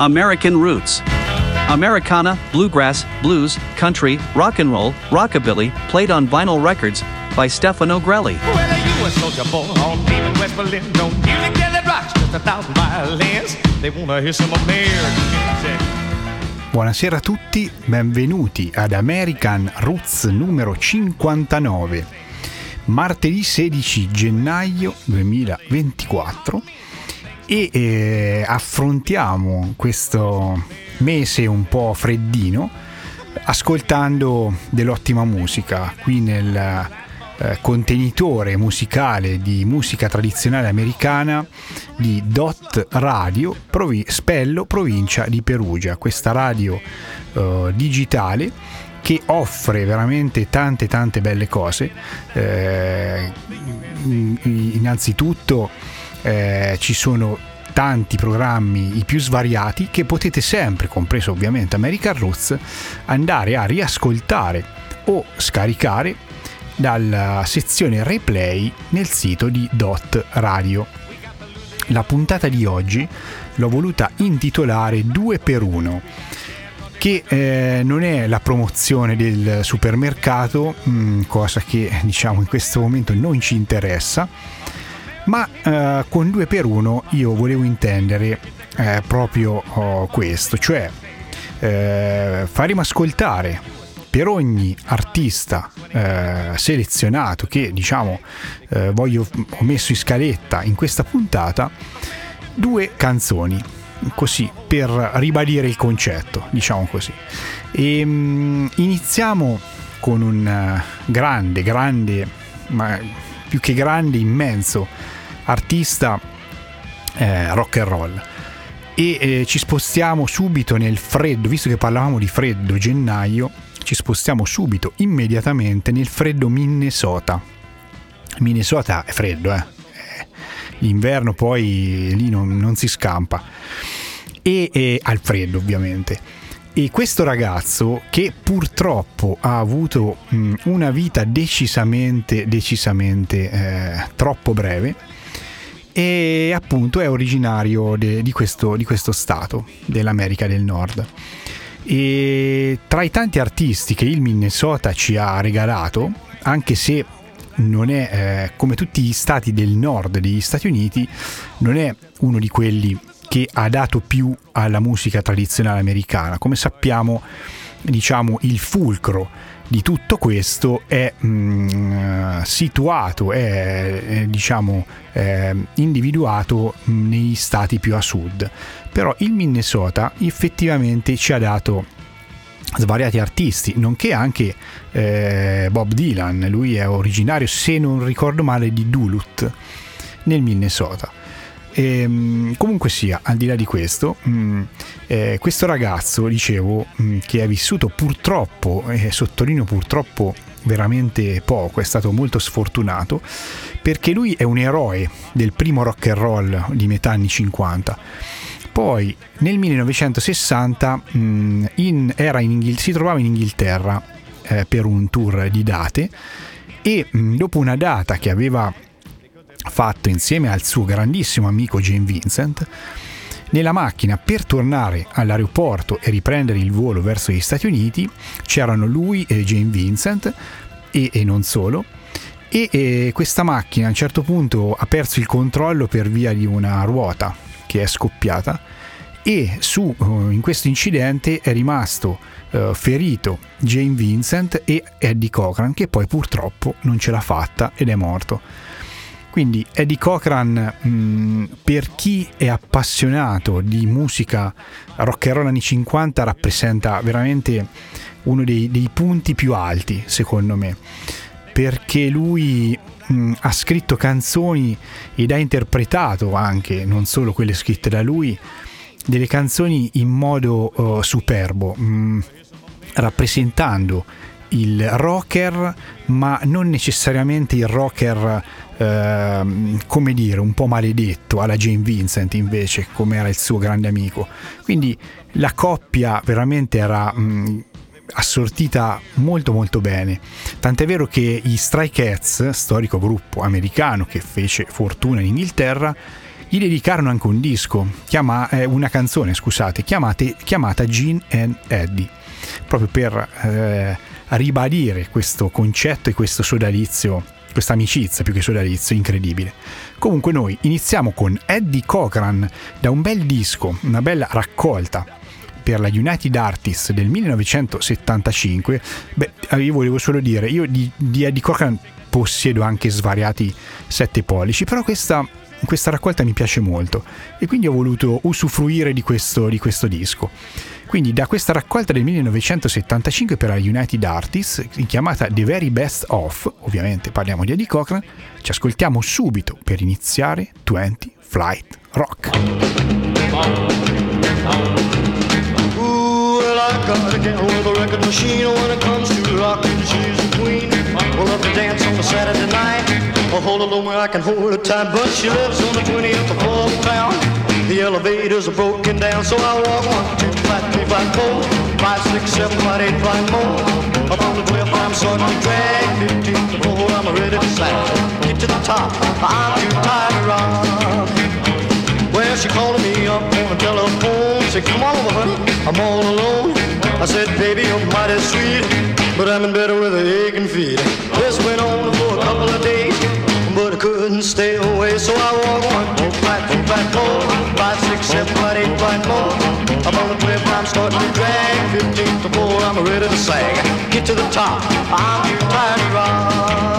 American Roots. Americana, bluegrass, blues, country, rock and roll, rockabilly, played on vinyl records by Stefano Grelli. Well, you a soldier boy on in West Berlin. Don't music that rocks just a thousand violins. They wanna hear some American music. Buonasera a tutti, benvenuti ad American Roots numero 59, martedì 16 gennaio 2024 e eh, affrontiamo questo mese un po' freddino ascoltando dell'ottima musica. Qui nel eh, contenitore musicale di musica tradizionale americana di Dot Radio Provi- Spello provincia di Perugia. Questa radio eh, digitale che offre veramente tante tante belle cose. Eh, innanzitutto eh, ci sono tanti programmi i più svariati che potete sempre, compreso ovviamente American Roots, andare a riascoltare o scaricare dalla sezione replay nel sito di Dot Radio. La puntata di oggi l'ho voluta intitolare 2 per 1 che eh, non è la promozione del supermercato, mh, mm, cosa che diciamo in questo momento non ci interessa, ma eh, con 2 per 1 io volevo intendere eh, proprio oh, questo, cioè eh, faremo ascoltare per ogni artista eh, selezionato che diciamo eh, voglio, ho messo in scaletta in questa puntata due canzoni così per ribadire il concetto diciamo così. E mh, mm, iniziamo con un uh, grande grande ma più che grande immenso artista eh, rock and roll e eh, ci spostiamo subito nel freddo, visto che parlavamo di freddo gennaio, ci spostiamo subito, immediatamente nel freddo Minnesota. Minnesota è freddo, eh. L'inverno poi lì non, non si scampa. E, e al freddo ovviamente. E questo ragazzo che purtroppo ha avuto mh, una vita decisamente, decisamente eh, troppo breve, e appunto è originario de, di, questo, di questo stato dell'America del Nord. E tra i tanti artisti che il Minnesota ci ha regalato, anche se non è eh, come tutti gli stati del nord degli Stati Uniti, non è uno di quelli che ha dato più alla musica tradizionale americana. Come sappiamo, diciamo, il fulcro di tutto questo è mh, mm, situato, è, è diciamo è individuato mh, negli stati più a sud. Però il Minnesota effettivamente ci ha dato svariati artisti, nonché anche eh, Bob Dylan, lui è originario, se non ricordo male, di Duluth, nel Minnesota. E, ehm, comunque sia, al di là di questo, mh, mm, eh, questo ragazzo, dicevo, mh, mm, che ha vissuto purtroppo, eh, sottolineo purtroppo veramente poco, è stato molto sfortunato, perché lui è un eroe del primo rock and roll di metà anni 50. Poi nel 1960 mh, mm, in, in si trovava in Inghilterra eh, per un tour di date e dopo una data che aveva fatto insieme al suo grandissimo amico Jane Vincent, nella macchina per tornare all'aeroporto e riprendere il volo verso gli Stati Uniti c'erano lui e Jane Vincent e, e non solo e, e, questa macchina a un certo punto ha perso il controllo per via di una ruota che è scoppiata e su, eh, in questo incidente è rimasto uh, ferito Jane Vincent e Eddie Cochran che poi purtroppo non ce l'ha fatta ed è morto. Quindi Eddie Cochran, mh, mm, per chi è appassionato di musica rock and roll anni 50, rappresenta veramente uno dei, dei punti più alti, secondo me, perché lui mh, mm, ha scritto canzoni ed ha interpretato anche, non solo quelle scritte da lui, delle canzoni in modo uh, superbo, mh, mm, rappresentando il rocker, ma non necessariamente il rocker Ehm, come dire, un po' maledetto alla Jane Vincent invece, come era il suo grande amico. Quindi la coppia veramente era mh, assortita molto molto bene. Tant'è vero che gli Stray Cats, storico gruppo americano che fece fortuna in Inghilterra, gli dedicarono anche un disco, chiama, eh, una canzone, scusate, chiamate, chiamata Gene and Eddie, proprio per eh, ribadire questo concetto e questo sodalizio, questa amicizia più che sodalizio incredibile. Comunque noi iniziamo con Eddie Cochran da un bel disco, una bella raccolta per la United Artists del 1975. Beh, io volevo solo dire, io di, di Eddie Cochran possiedo anche svariati sette pollici, però questa, questa, raccolta mi piace molto e quindi ho voluto usufruire di questo, di questo disco. Quindi da questa raccolta del 1975 per la United Artists, chiamata The Very Best Of, ovviamente parliamo di Eddie Cochran, ci ascoltiamo subito per iniziare 20 Flight Rock. Ooh, well, I a record. I'll hold alone where I can hold her tight, but she lives on the 20th floor of town. The elevators are broken down, so I walk one, two, five, three, five, four, five, six, seven, five, eight, five more. Up on the 12th, I'm starting to drag. 15 to 4, I'm ready to slide. Get to the top, I'm too tired to run. Well, she calling me up on the telephone. Said, come on over, honey, I'm all alone. I said, baby, you're mighty sweet. But I'm in bed with a aching feet. This went on for a couple of days, couldn't stay away. So I walked one, four, five, four, five, four, five, six, seven, eight, five more. I'm on the 12, I'm starting to drag. 15 to 4, I'm ready to sag. Get to the top, I'm tired to run.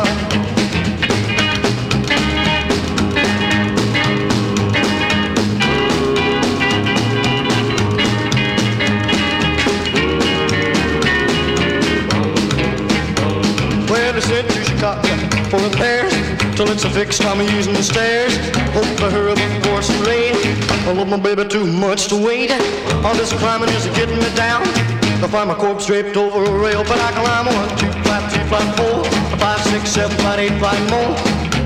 It's a fixed. I'm using the stairs. Hope I hurry before some rain. I love my baby too much to wait. All this climbing is getting me down. I find my corpse draped over a rail, but I climb one, two, five, three, five, four, five, six, seven, five, eight, five more.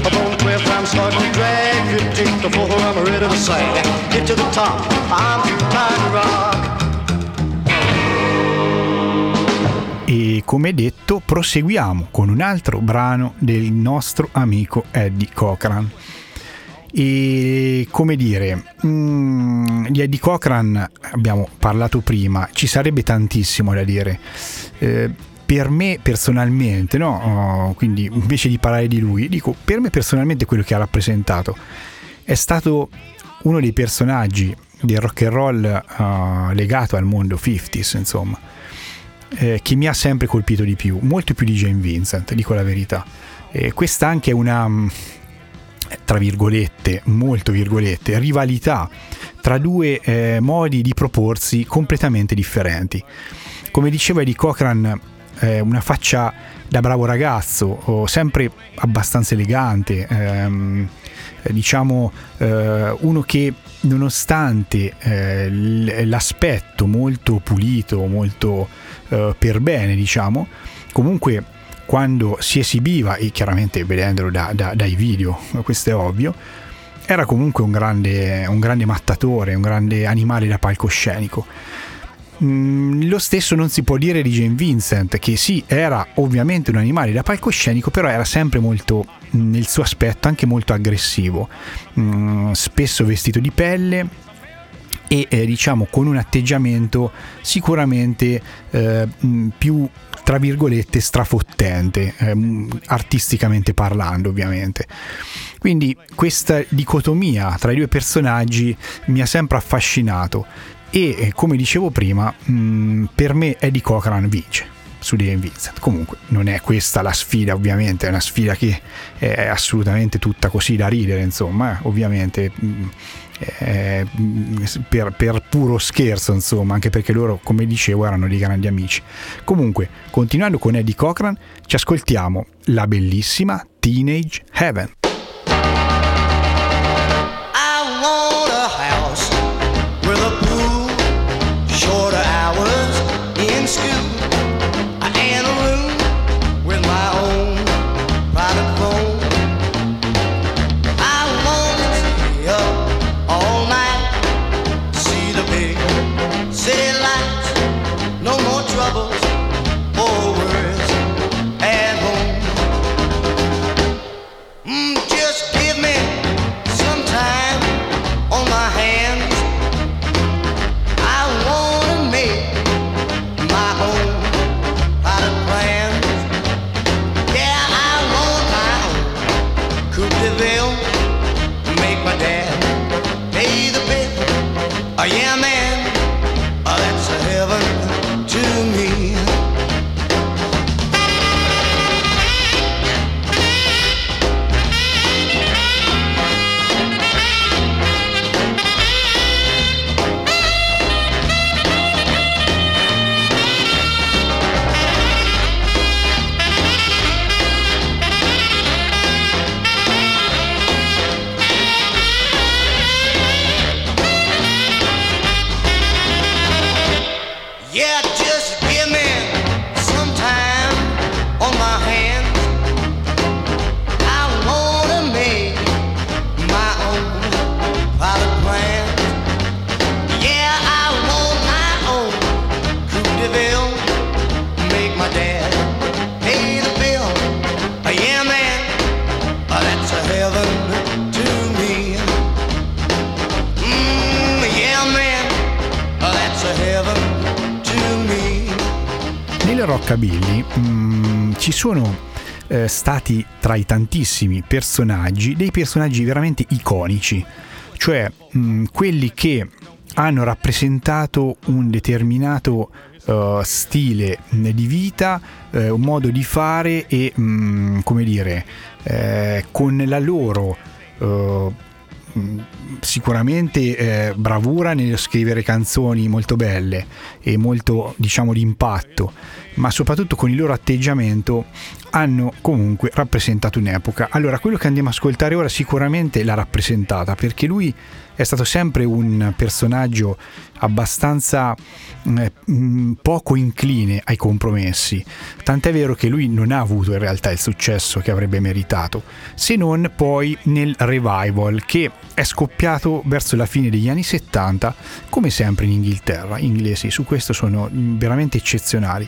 Up on 12th, I'm starting to drag. 15 to 4, I'm ready to sag. Get to the top, I'm tired to rock. Come detto proseguiamo con un altro brano del nostro amico Eddie Cochran. E come dire, mm, di Eddie Cochran abbiamo parlato prima, ci sarebbe tantissimo da dire. Eh, per me personalmente, no? Oh, quindi invece di parlare di lui, dico per me personalmente quello che ha rappresentato è stato uno dei personaggi del rock and roll uh, legato al mondo 50s, insomma eh, che mi ha sempre colpito di più, molto più di Jane Vincent, dico la verità. Eh, questa anche è una, mm, tra virgolette, molto virgolette, rivalità tra due eh, modi di proporsi completamente differenti. Come diceva Eddie Cochran, eh, una faccia da bravo ragazzo, sempre abbastanza elegante, ehm, diciamo eh, uno che nonostante eh, l'aspetto molto pulito, molto eh, per bene, diciamo, comunque quando si esibiva, e chiaramente vedendolo da, da, dai video, questo è ovvio, era comunque un grande, un grande mattatore, un grande animale da palcoscenico. Mm, lo stesso non si può dire di Jane Vincent, che sì, era ovviamente un animale da palcoscenico, però era sempre molto, nel suo aspetto, anche molto aggressivo, mm, spesso vestito di pelle, e eh, diciamo con un atteggiamento sicuramente eh, più tra virgolette strafottente eh, artisticamente parlando ovviamente quindi questa dicotomia tra i due personaggi mi ha sempre affascinato e eh, come dicevo prima mh, per me Eddie Cochran vince su Dylan Vincent. Comunque non è questa la sfida, ovviamente, è una sfida che è assolutamente tutta così da ridere, insomma, eh, ovviamente eh, per, per, puro scherzo, insomma, anche perché loro, come dicevo, erano dei grandi amici. Comunque, continuando con Eddie Cochran, ci ascoltiamo la bellissima Teenage Heaven. Ci sono eh, stati tra i tantissimi personaggi dei personaggi veramente iconici, cioè mm, quelli che hanno rappresentato un determinato eh, stile di vita, eh, un modo di fare e, mm, come dire, eh, con la loro mh, sicuramente eh, bravura nello scrivere canzoni molto belle e molto diciamo di impatto ma soprattutto con il loro atteggiamento hanno comunque rappresentato un'epoca. Allora quello che andiamo a ascoltare ora sicuramente l'ha rappresentata perché lui è stato sempre un personaggio abbastanza eh, mh, poco incline ai compromessi. Tant'è vero che lui non ha avuto in realtà il successo che avrebbe meritato se non poi nel revival che è scoppiato verso la fine degli anni 70 come sempre in Inghilterra. Gli inglesi su questo sono mh, veramente eccezionali.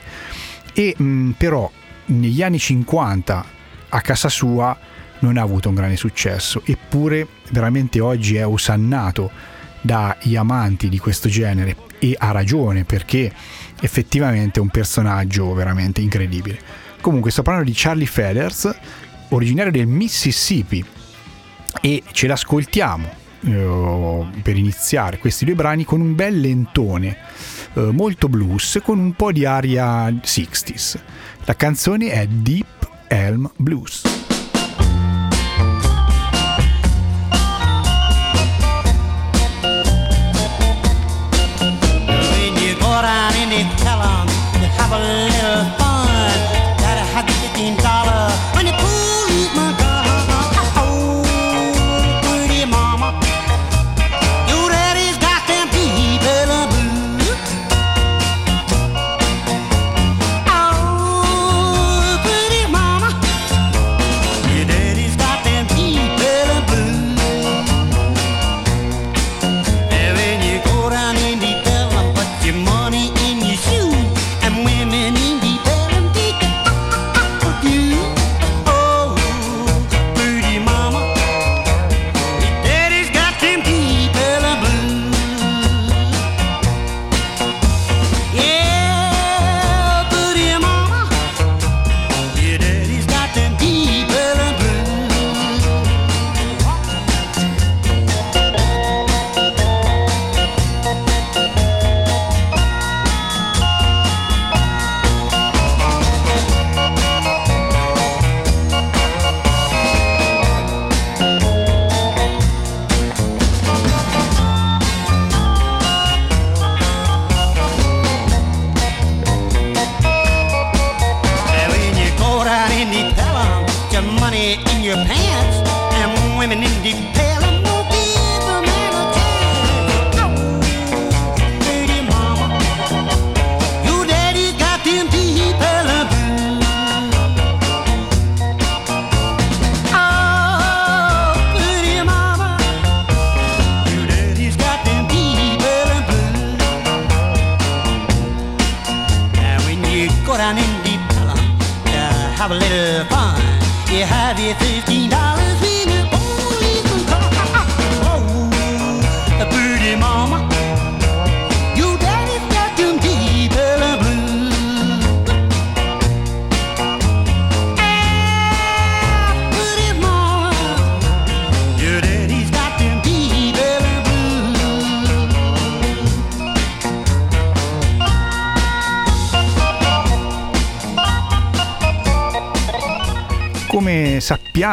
E mh, però negli anni 50 a casa sua non ha avuto un grande successo eppure veramente oggi è osannato dagli amanti di questo genere e ha ragione perché effettivamente è un personaggio veramente incredibile. Comunque sto parlando di Charlie Feathers originario del Mississippi e ce l'ascoltiamo eh, per iniziare questi due brani con un bel lentone eh, molto blues con un po' di aria 60s la canzone è Deep Elm Blues When you go down in the town, you have a little fun.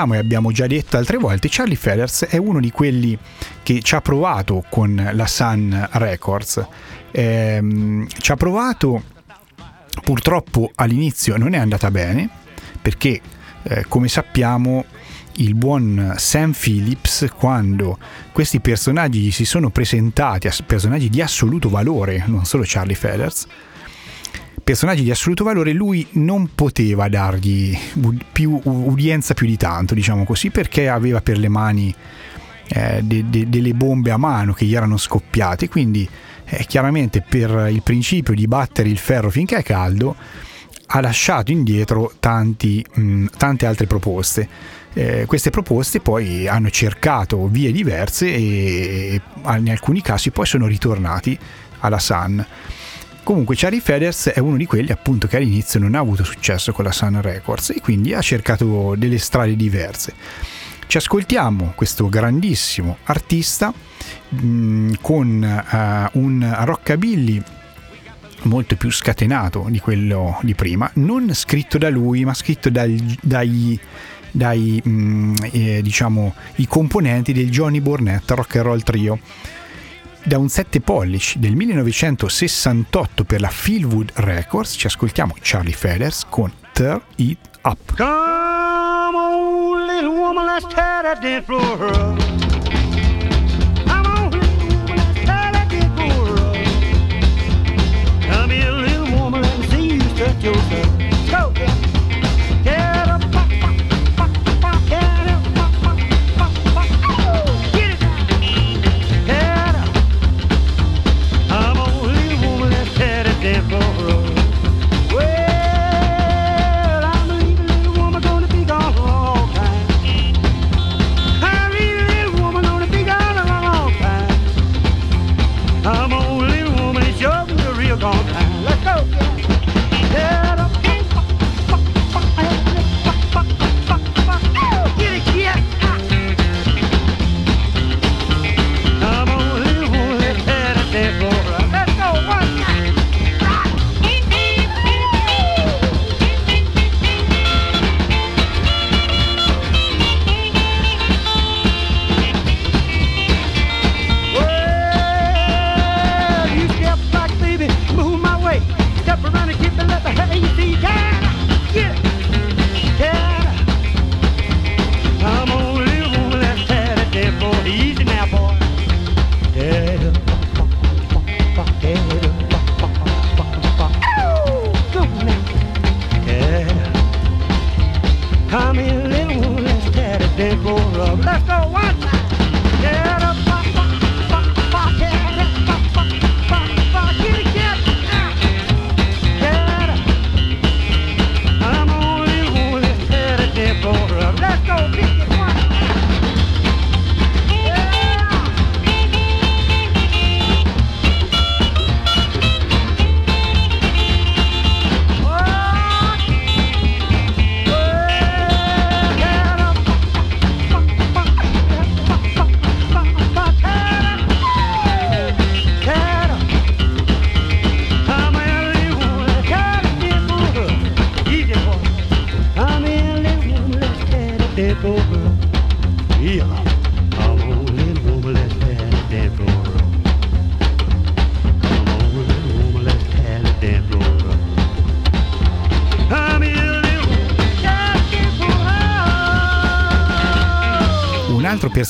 Sappiamo e abbiamo già detto altre volte, Charlie Feathers è uno di quelli che ci ha provato con la Sun Records. Ehm, ci ha provato, purtroppo all'inizio non è andata bene, perché eh, come sappiamo il buon Sam Phillips, quando questi personaggi si sono presentati, personaggi di assoluto valore, non solo Charlie Feathers, personaggi di assoluto valore, lui non poteva dargli più, udienza più di tanto, diciamo così, perché aveva per le mani eh, de- de- delle bombe a mano che gli erano scoppiate, quindi eh, chiaramente per il principio di battere il ferro finché è caldo ha lasciato indietro tanti, mh, tante altre proposte. Eh, queste proposte poi hanno cercato vie diverse e, e in alcuni casi poi sono ritornati alla Sun. Comunque Charlie Feders è uno di quelli appunto che all'inizio non ha avuto successo con la Sun Records e quindi ha cercato delle strade diverse. Ci ascoltiamo questo grandissimo artista mh, con uh, un rockabilly molto più scatenato di quello di prima, non scritto da lui ma scritto dai, dai, dai mh, eh, diciamo, i componenti del Johnny Burnett Rock and Roll Trio da un 7 pollici del 1968 per la Philwood Records ci ascoltiamo Charlie Feathers con Turn It Up Come on, little woman, let's tear that dance floor up. Come on, little woman, let's tear that dance floor up. Come here, little woman, let me see you stretch yourself.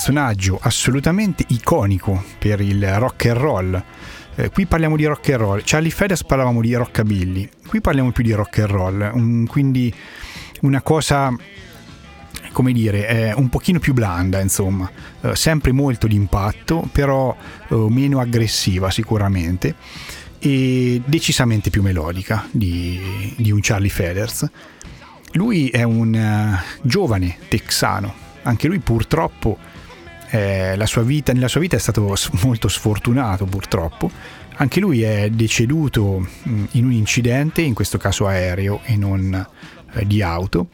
Personaggio assolutamente iconico per il rock and roll. Eh, qui parliamo di rock and roll. Charlie Fedez parlavamo di rockabilly. Qui parliamo più di rock and roll. un- quindi una cosa, come dire, eh, un pochino più blanda, insomma. Eh, sempre molto d'impatto, però eh, meno aggressiva sicuramente. E decisamente più melodica di, di un Charlie Feders. Lui è un eh, giovane texano, anche lui purtroppo eh, sua vita, nella sua vita è stato molto sfortunato purtroppo, anche lui è deceduto in un incidente, in questo caso aereo e non eh, di auto,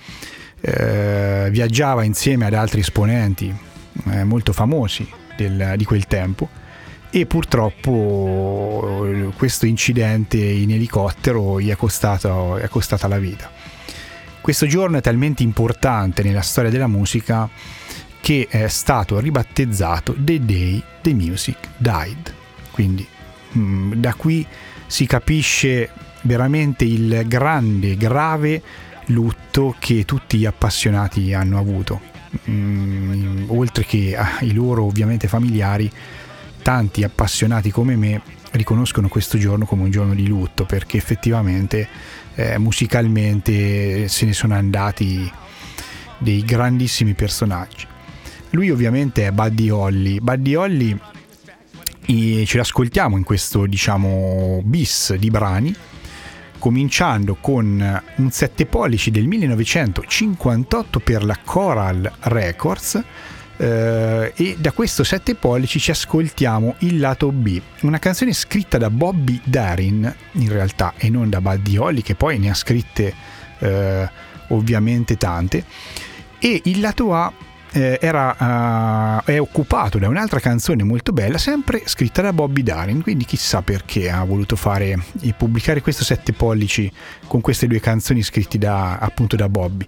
Eh, viaggiava insieme ad altri esponenti eh, molto famosi del- di quel tempo. E purtroppo eh, questo incidente in elicottero gli è costato, è costata la vita. Questo giorno è talmente importante nella storia della musica che è stato ribattezzato The Day the Music Died. Quindi mm, da qui si capisce veramente il grande, grave lutto che tutti gli appassionati hanno avuto. Mm, oltre che ai loro ovviamente familiari, tanti appassionati come me riconoscono questo giorno come un giorno di lutto perché effettivamente eh, musicalmente se ne sono andati dei grandissimi personaggi. Lui ovviamente è Buddy Holly. Buddy Holly ce l'ascoltiamo in questo diciamo bis di brani cominciando con un 7 pollici del 1958 per la Coral Records eh, e da questo 7 pollici ci ascoltiamo il lato B, una canzone scritta da Bobby Darin in realtà e non da Buddy Holly che poi ne ha scritte eh, ovviamente tante e il lato A eh, era, uh, è occupato da un'altra canzone molto bella, sempre scritta da Bobby Darin, quindi chissà perché ha voluto fare e pubblicare questo 7 pollici con queste due canzoni scritte da, appunto da Bobby.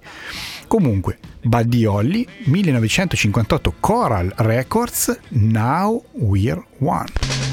Comunque, Buddy Holly, 1958 Coral Records, Now We're One.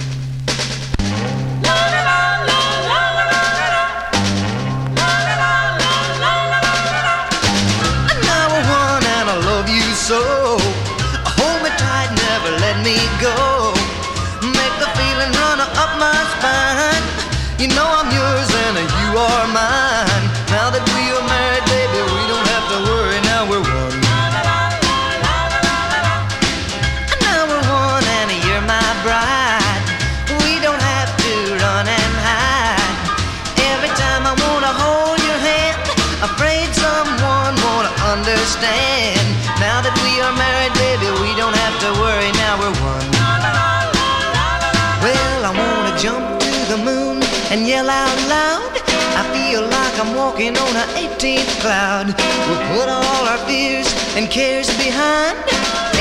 Walking on an 18th cloud. We'll put all our fears and cares behind.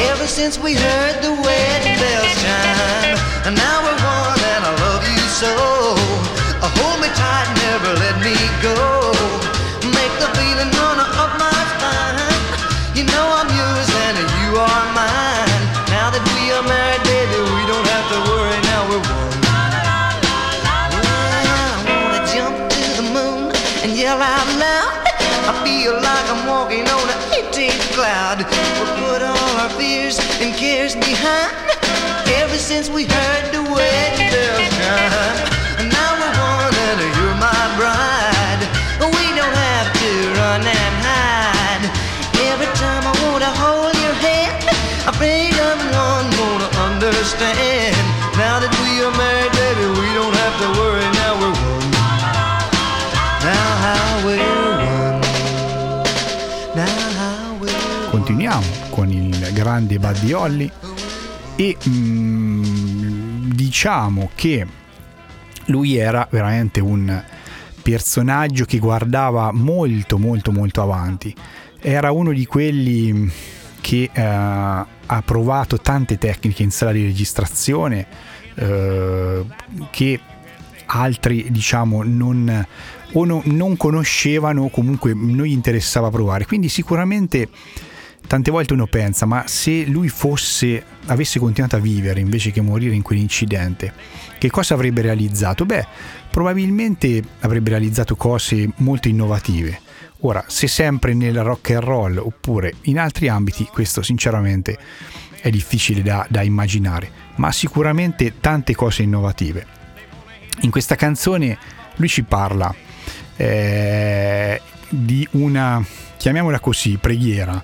Ever since we heard the wedding bells chime, and now we're one and I love you so. Uh, Hold me tight, never let me go. Make the feeling run up my spine. You know I'm yours since we heard the wedding bells chime, now we're one and you're my bride. We don't have to run and hide. Every time I wanna hold your hand, I pray someone gonna understand. Now that we are married, baby, we don't have to worry. Now we're one. Now how we're one. Now how we're Continuiamo con il grande Buddy Holly e mm, diciamo che lui era veramente un personaggio che guardava molto molto molto avanti. Era uno di quelli che eh, ha provato tante tecniche in sala di registrazione eh, che altri diciamo non o no- non conoscevano o comunque non gli interessava provare quindi sicuramente tante volte uno pensa ma se lui fosse avesse continuato a vivere invece che morire in quell'incidente che cosa avrebbe realizzato? Beh probabilmente avrebbe realizzato cose molto innovative. Ora se sempre nel rock and roll oppure in altri ambiti questo sinceramente è difficile da, da immaginare ma sicuramente tante cose innovative. In questa canzone lui ci parla eh, di una, chiamiamola così, preghiera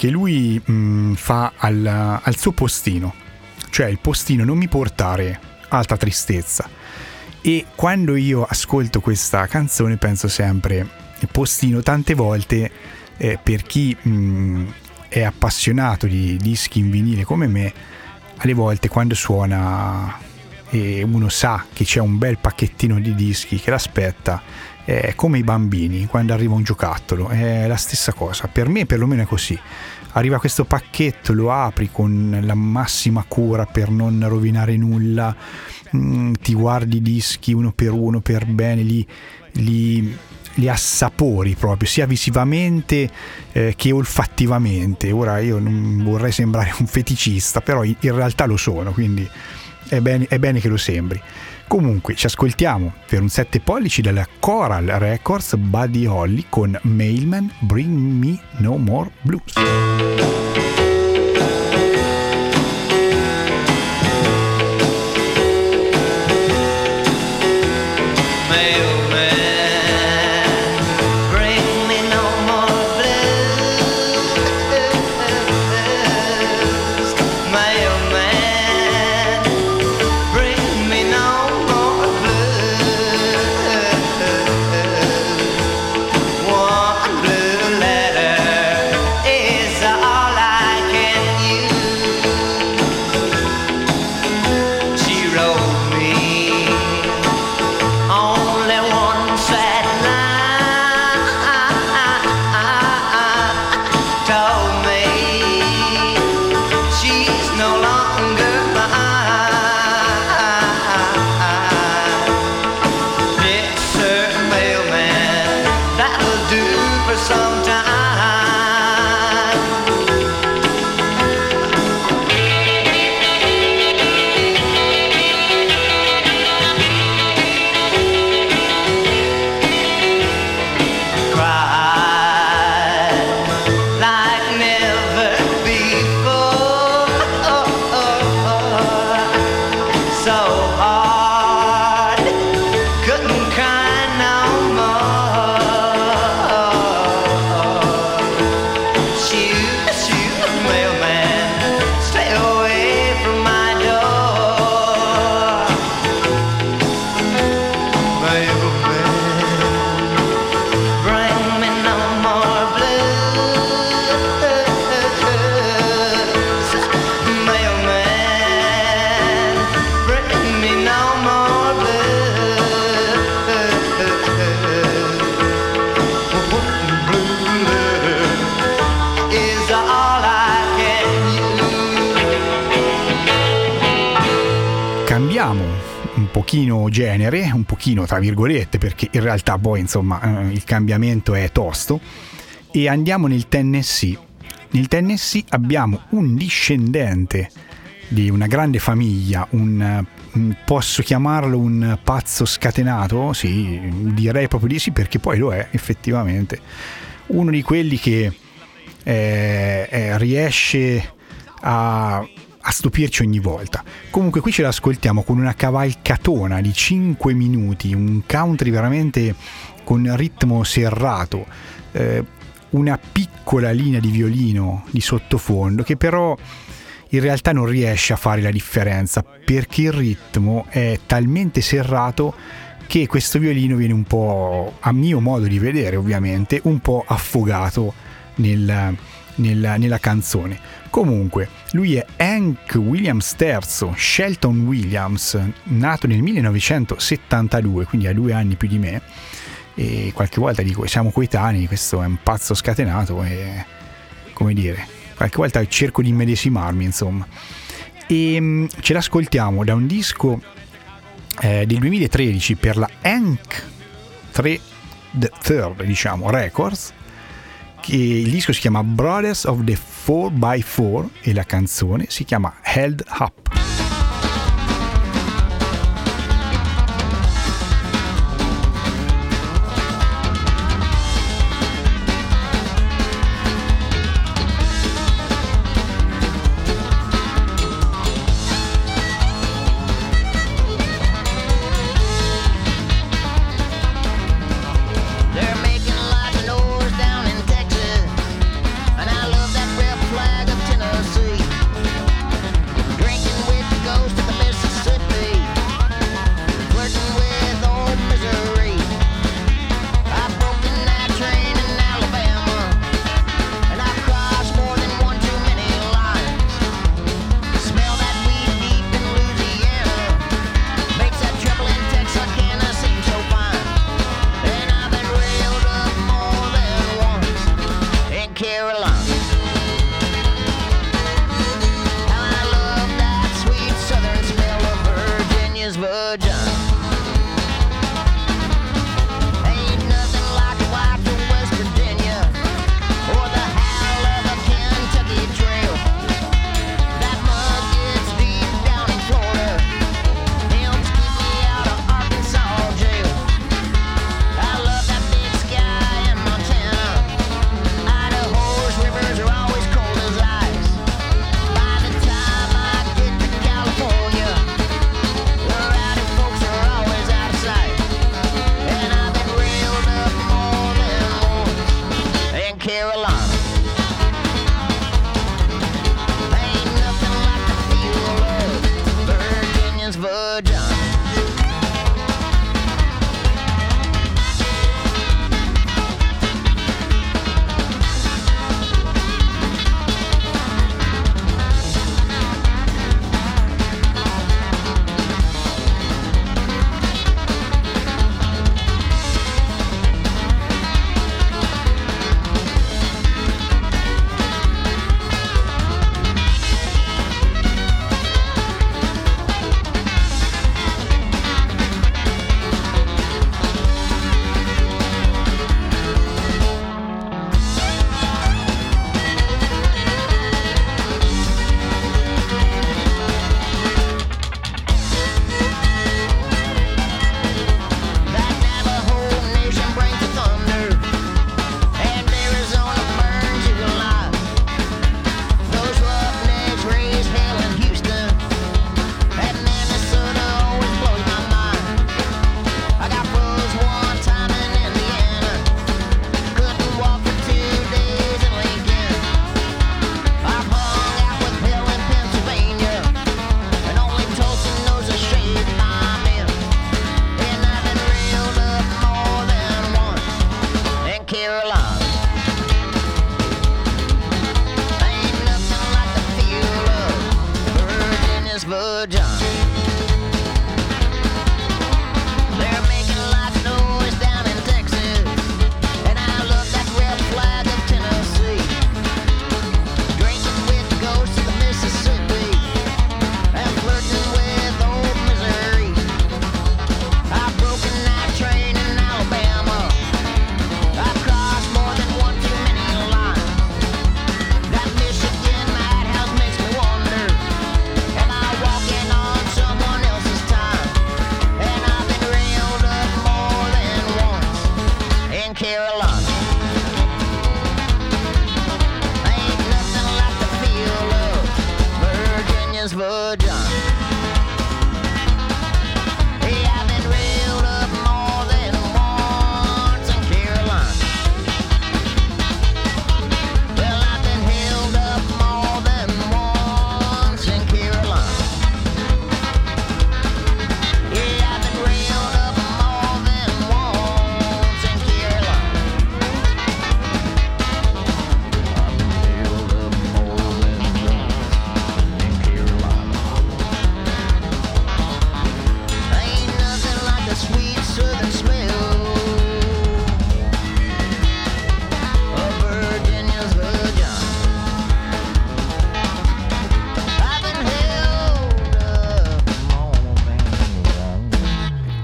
che lui mh, fa al, al suo postino, cioè il postino non mi portare alta tristezza. E quando io ascolto questa canzone penso sempre, il postino tante volte eh, per chi mh, è appassionato di dischi in vinile come me, alle volte quando suona e uno sa che c'è un bel pacchettino di dischi che l'aspetta, è come i bambini quando arriva un giocattolo, è la stessa cosa, per me perlomeno è così. Arriva questo pacchetto, lo apri con la massima cura per non rovinare nulla, mm, ti guardi i dischi uno per uno per bene, li, li, li assapori proprio, sia visivamente eh, che olfattivamente. Ora io non vorrei sembrare un feticista, però in in realtà lo sono, quindi è bene, è bene che lo sembri. Comunque ci ascoltiamo per un 7 pollici dalla Coral Records Buddy Holly con Mailman Bring Me No More Blues. Pochino genere, un pochino tra virgolette, perché in realtà poi insomma eh, il cambiamento è tosto, e andiamo nel Tennessee. Nel Tennessee abbiamo un discendente di una grande famiglia, un, posso chiamarlo un pazzo scatenato? Sì, direi proprio di sì, perché poi lo è effettivamente. Uno di quelli che eh, eh, riesce a, a stupirci ogni volta. Comunque qui ce l'ascoltiamo con una cavalcatona di 5 minuti, un country veramente con ritmo serrato, eh, una piccola linea di violino di sottofondo che però in realtà non riesce a fare la differenza perché il ritmo è talmente serrato che questo violino viene un po', a mio modo di vedere ovviamente, un po' affogato nel- nella, nella canzone. Comunque, lui è Hank Williams III, Shelton Williams, nato nel 1972, quindi ha due anni più di me. E qualche volta dico, siamo coetanei, questo è un pazzo scatenato e come dire, qualche volta cerco di immedesimarmi, insomma. E mm, ce l'ascoltiamo da un disco eh, del 2013 per la Hank 3 The Third, diciamo, Records. Che il disco si chiama Brothers of the 4x4 e la canzone si chiama Held Up.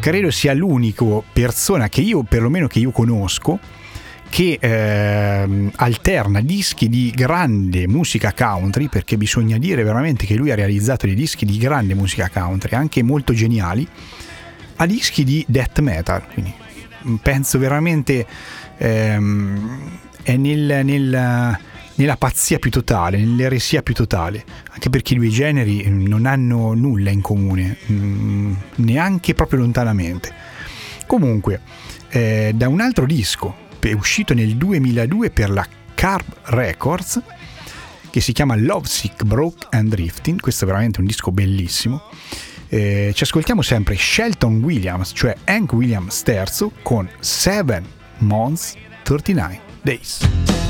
Credo sia l'unico persona che io, perlomeno che io conosco, che ehm, alterna dischi di grande musica country, perché bisogna dire veramente che lui ha realizzato dei dischi di grande musica country, anche molto geniali, a dischi di death metal. Quindi penso veramente ehm, è nel, nel- nella pazzia più totale, nell'eresia più totale, anche perché i due generi mm, non hanno nulla in comune, mm, neanche proprio lontanamente. Comunque, eh, da un altro disco uscito nel 2002 per la Carb Records che si chiama Lovesick, Broke and Drifting, questo è veramente un disco bellissimo. Eh, ci ascoltiamo sempre Shelton Williams, cioè Hank Williams III, con 7 Months 39 Days.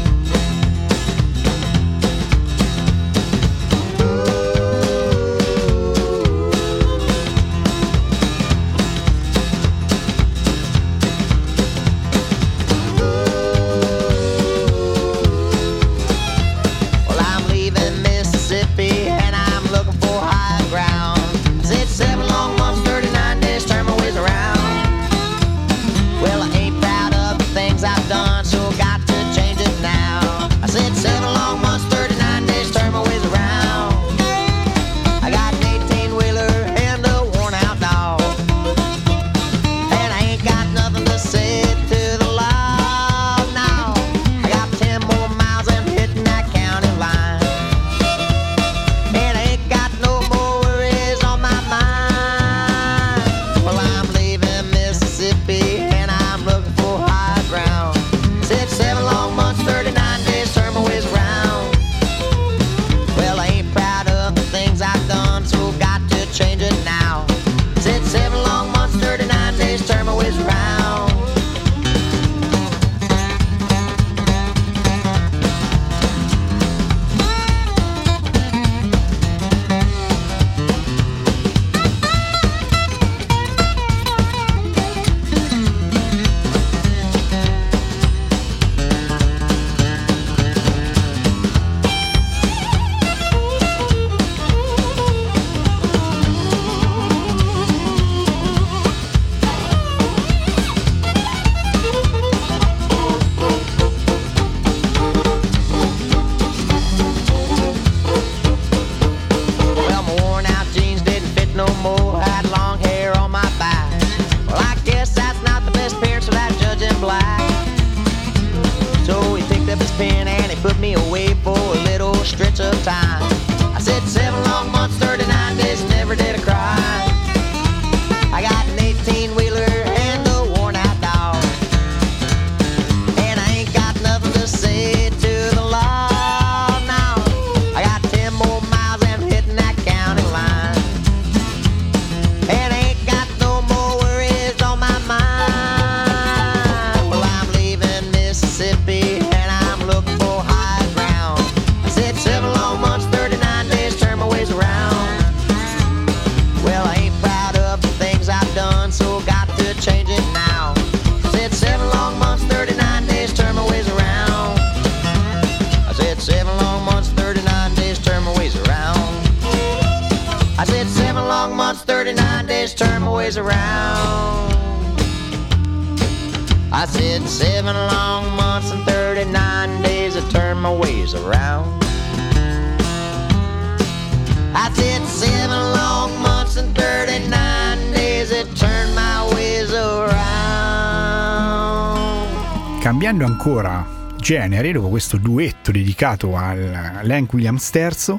Genere, dopo questo duetto dedicato al Hank Williams III,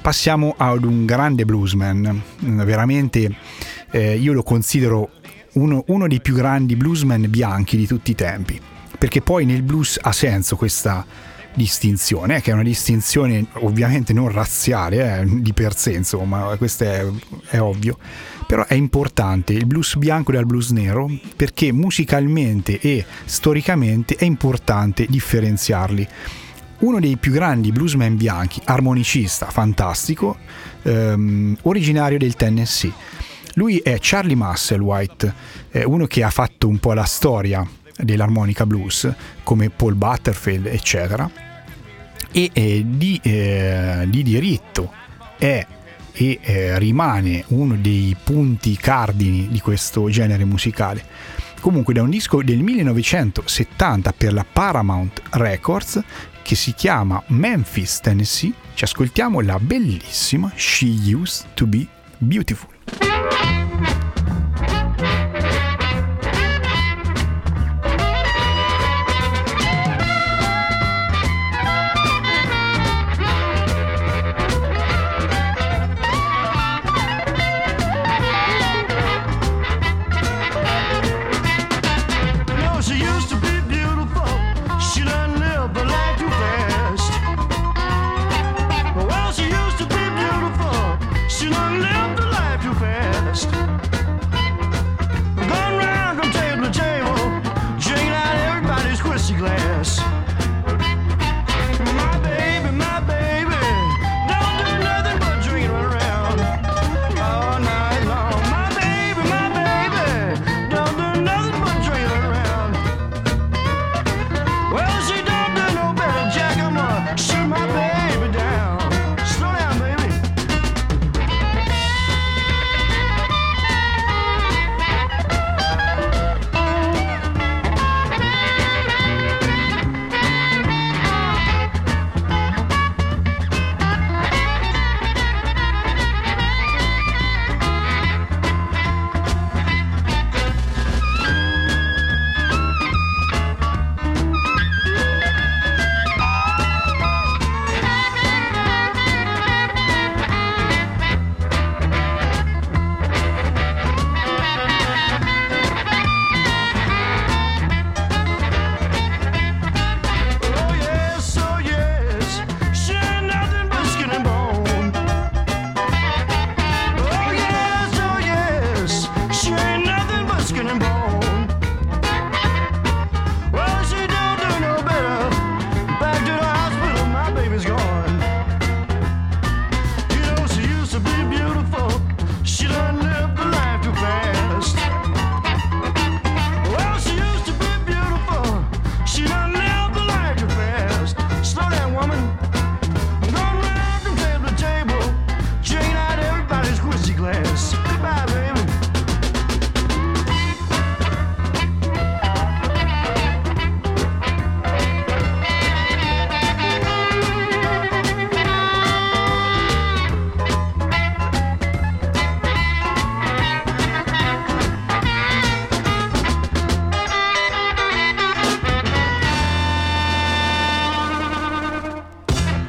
passiamo ad un grande bluesman. Veramente eh, io lo considero uno, uno dei più grandi bluesman bianchi di tutti i tempi. Perché poi nel blues ha senso questa distinzione, eh, che è una distinzione ovviamente non razziale eh, di per sé, insomma, questo è, è ovvio. Però è importante il blues bianco dal blues nero perché musicalmente e storicamente è importante differenziarli. Uno dei più grandi bluesman bianchi, armonicista, fantastico, ehm, originario del Tennessee. Lui è Charlie Musselwhite, eh, uno che ha fatto un po' la storia dell'armonica blues, come Paul Butterfield, eccetera, e eh, di, eh, di diritto è e eh, rimane uno dei punti cardini di questo genere musicale. Comunque da un disco del 1970 per la Paramount Records che si chiama Memphis, Tennessee, ci ascoltiamo la bellissima She Used to Be Beautiful.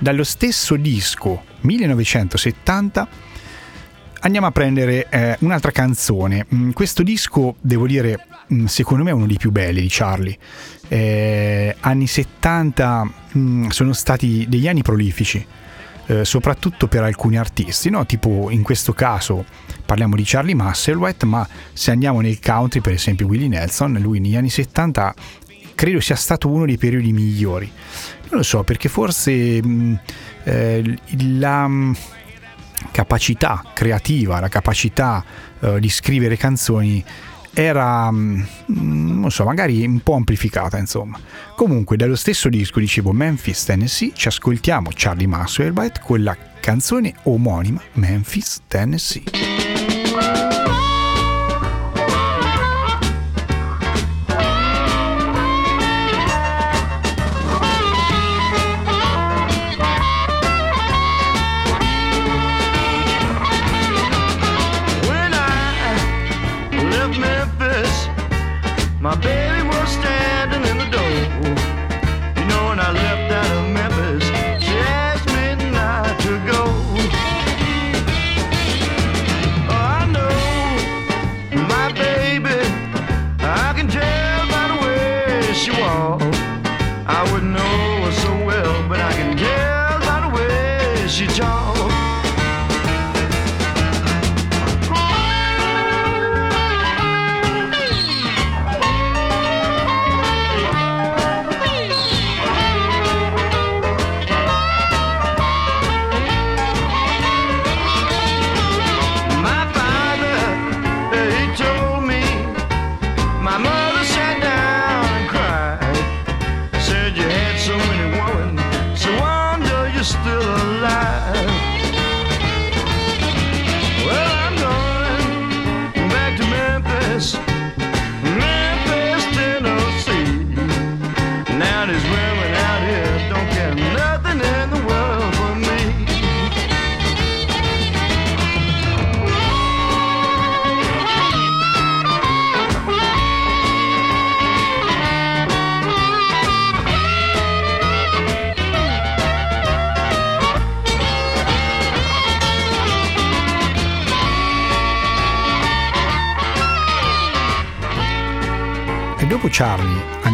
Dallo stesso disco 1970 andiamo a prendere eh, un'altra canzone. Mm, questo disco, devo dire, mm, secondo me è uno dei più belli di Charlie. Eh, anni 70 mm, sono stati degli anni prolifici, eh, soprattutto per alcuni artisti, no? tipo in questo caso parliamo di Charlie Musselwhite, ma se andiamo nel country, per esempio Willie Nelson, lui negli anni 70 credo sia stato uno dei periodi migliori. Non lo so, perché forse mh, eh, la mh, capacità creativa, la capacità eh, di scrivere canzoni era, mh, non so, magari un po' amplificata, insomma. Comunque, dallo stesso disco, dicevo Memphis, Tennessee, ci ascoltiamo Charlie Musselwhite con la canzone omonima Memphis, Tennessee.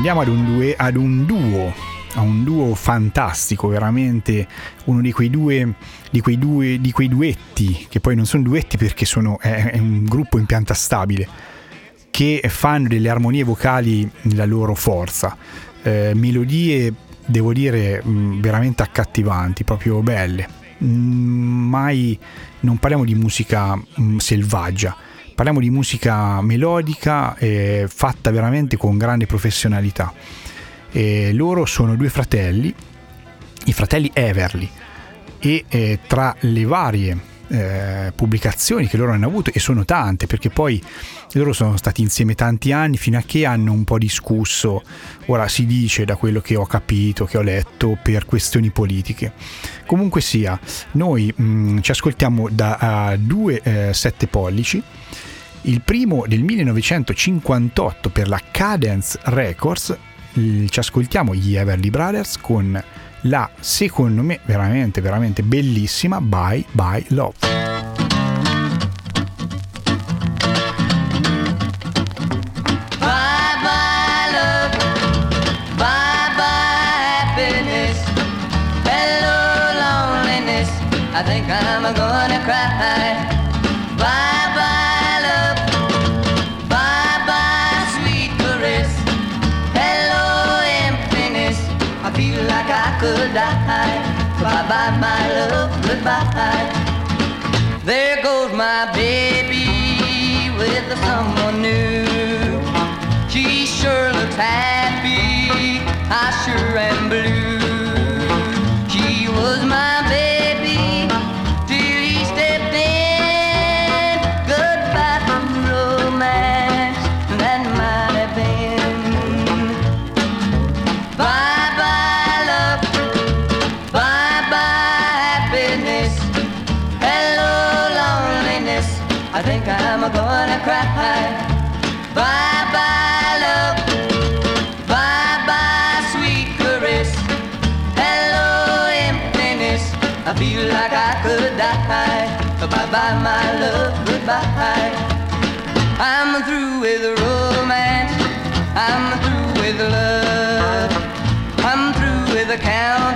Andiamo ad un, due- ad un duo, a un duo fantastico, veramente uno di quei due, di quei due, di quei duetti, che poi non sono duetti perché sono, è, è un gruppo in pianta stabile, che fanno delle armonie vocali la loro forza. Eh, melodie, devo dire, mh, veramente accattivanti, proprio belle. Mm, mai non parliamo di musica mh, selvaggia, parliamo di musica melodica eh, fatta veramente con grande professionalità. E loro sono due fratelli, i fratelli Everly, e eh, tra le varie eh, pubblicazioni che loro hanno avuto, e sono tante, perché poi loro sono stati insieme tanti anni fino a che hanno un po' discusso, ora si dice da quello che ho capito, che ho letto, per questioni politiche. Comunque sia, noi mh, ci ascoltiamo da uh, due eh, sette pollici. Il primo del 1958 per la Cadence Records, il- ci ascoltiamo gli Everly Brothers con la, secondo me, veramente, veramente bellissima Bye Bye Love.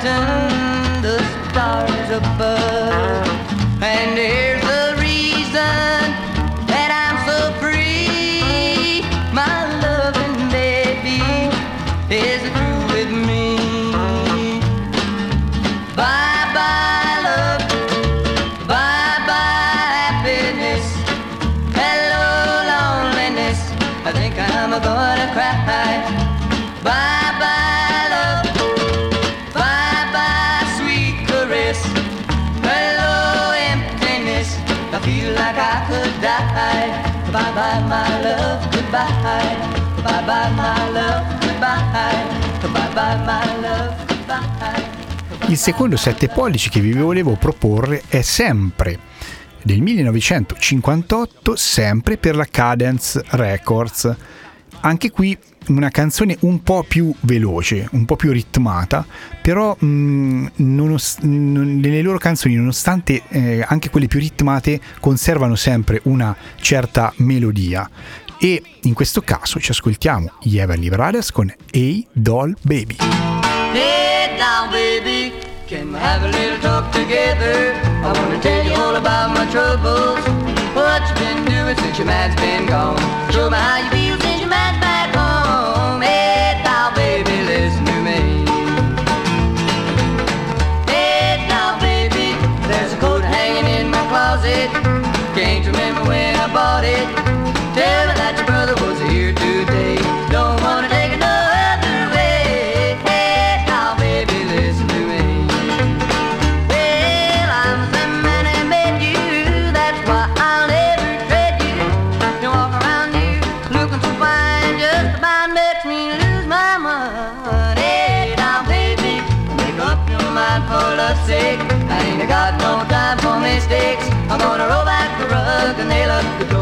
The stars above. And Goodbye. Bye bye my love. Goodbye. Bye bye my love. Goodbye. Il secondo 7 pollici che vi volevo proporre è sempre del 1958, sempre per la Cadence Records. Anche qui una canzone un po' più veloce, un po' più ritmata, però mh, nonos- non- nelle loro canzoni, nonostante eh, anche quelle più ritmate, conservano sempre una certa melodia. E in questo caso ci ascoltiamo gli Everly Brothers con Hey Doll Baby. Hey now, baby, can we have a little talk together? I wanna tell you all about my troubles. What you been doing since your man's been gone? Show me how you feel since your man's back home. Hey now, baby, listen to me. Hey now, baby, there's a coat hanging in my closet. Can't remember when I bought it. Tell the rug and nail up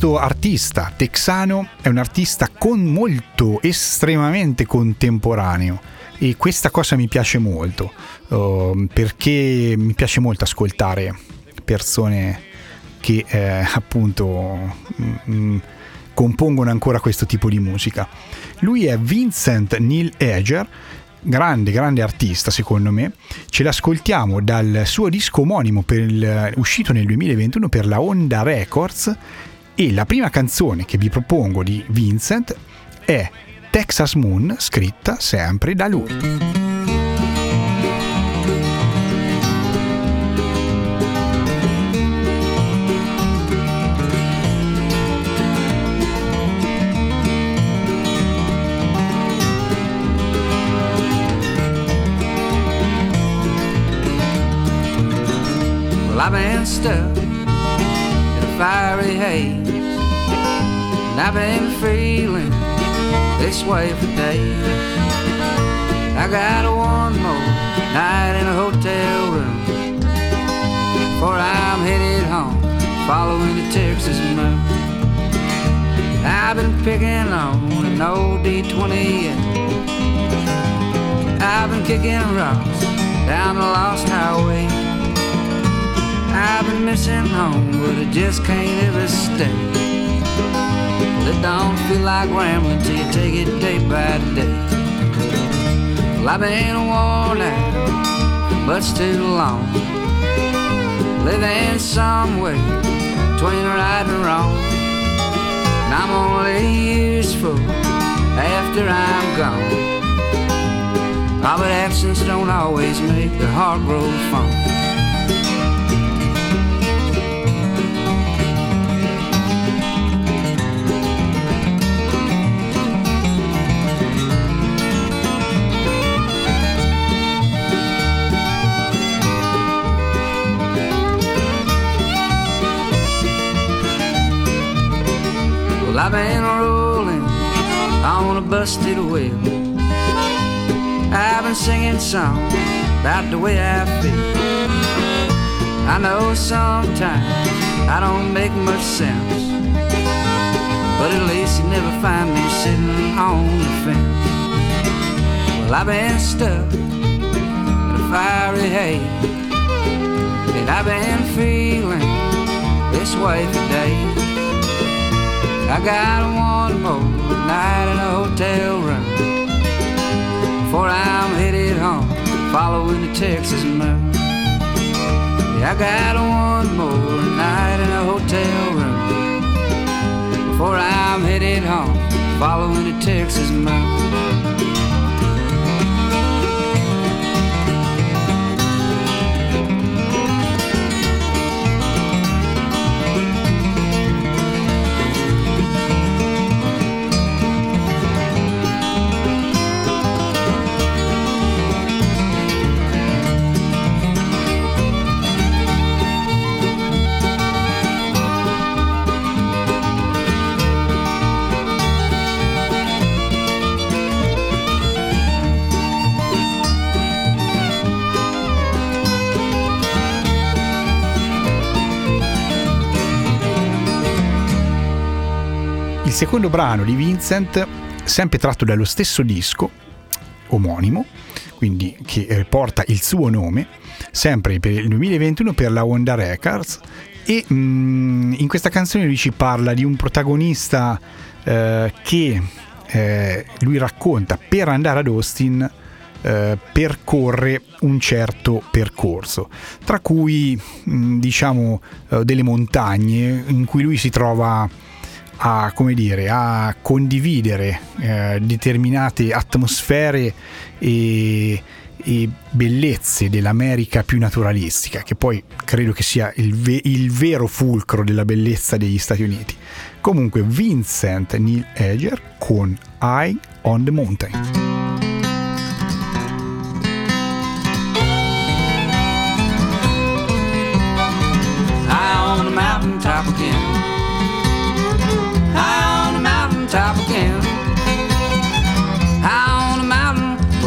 questo artista texano è un artista con molto estremamente contemporaneo e questa cosa mi piace molto uh, perché mi piace molto ascoltare persone che eh, appunto mm, mm, compongono ancora questo tipo di musica. Lui è Vincent Neil Eger, grande, grande artista secondo me. Ce l'ascoltiamo dal suo disco omonimo per il- uscito nel 2021 per la Honda Records e la prima canzone che vi propongo di Vincent è Texas Moon, scritta sempre da lui. I've been stuck in a fiery haze, I've been feeling this way for days. I got one more night in a hotel room before I'm headed home, following the Texas moon. I've been picking on an old D20 I've been kicking rocks down the lost highway. I've been missing home, but I just can't ever stay. It don't feel like rambling till you take it day by day. Well, I've been worn out, but too long. Living somewhere between right and wrong. And I'm only useful after I'm gone. But absence don't always make the heart grow fond. I've been rolling on a busted wheel. I've been singing songs about the way I feel. I know sometimes I don't make much sense, but at least you never find me sitting on the fence. Well, I've been stuck in a fiery haze, and I've been feeling this way for days. I got one more night in a hotel room before I'm headed home, following the Texas moon. Yeah, I got one more night in a hotel room before I'm headed home, following the Texas moon. Secondo brano di Vincent, sempre tratto dallo stesso disco omonimo, quindi che eh, porta il suo nome, sempre per il 2021 per la Honda Records. E mm, in questa canzone lui ci parla di un protagonista eh, che eh, lui racconta per andare ad Austin eh, percorre un certo percorso, tra cui mh, diciamo eh, delle montagne in cui lui si trova a, come dire, a condividere eh, determinate atmosfere e, e bellezze dell'America più naturalistica, che poi credo che sia il, ve- il vero fulcro della bellezza degli Stati Uniti. Comunque Vincent Neil Eger con Eye on the Mountain.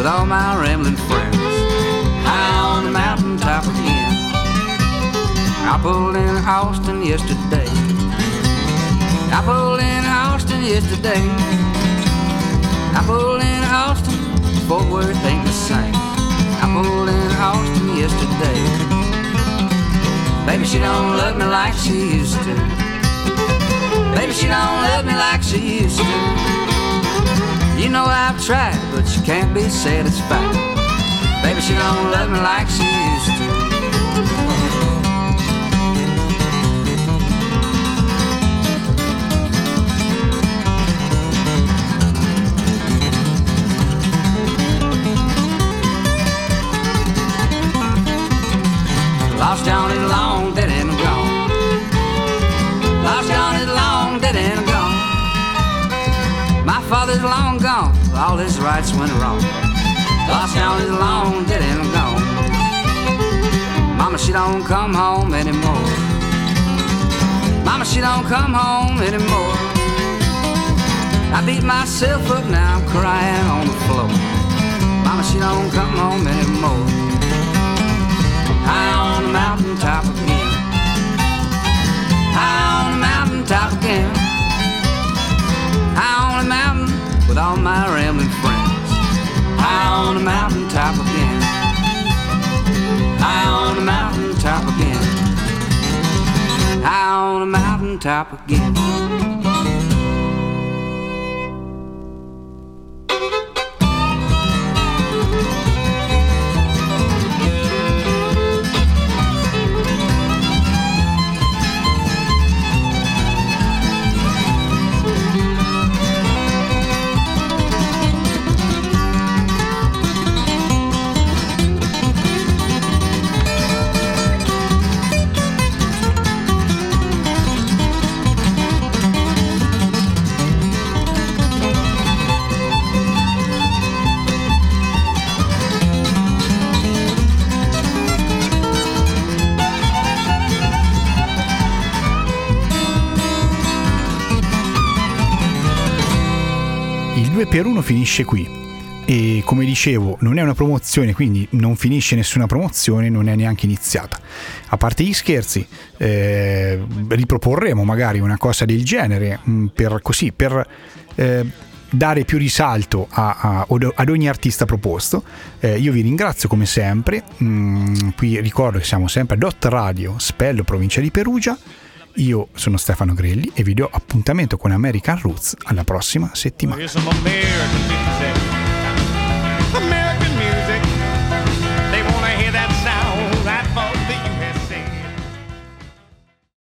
With all my rambling friends. High on the mountain top again. I pulled in Austin yesterday. I pulled in Austin yesterday. I pulled in Austin, Fort Worth ain't the same. I pulled in Austin yesterday. Baby, she don't love me like she used to. Baby, she don't love me like she used to. You know I've tried, but she can't be satisfied. Baby, she don't love me like she used to. Lost John is long, dead all his rights went wrong. Lost John is long, dead and gone. Mama, she don't come home anymore. Mama, she don't come home anymore. I beat myself up now, crying on the floor. Mama, she don't come home anymore. The mountain top again. Per 1 finisce qui. E come dicevo, non è una promozione, quindi non finisce nessuna promozione, non è neanche iniziata. A parte gli scherzi, eh, riproporremo magari una cosa del genere mh, per, così, per eh, dare più risalto a- a- ad ogni artista proposto. Eh, io vi ringrazio come sempre. Mm, qui ricordo che siamo sempre a Dot Radio, Spello, provincia di Perugia. Io sono Stefano Grelli e vi do appuntamento con American Roots alla prossima settimana.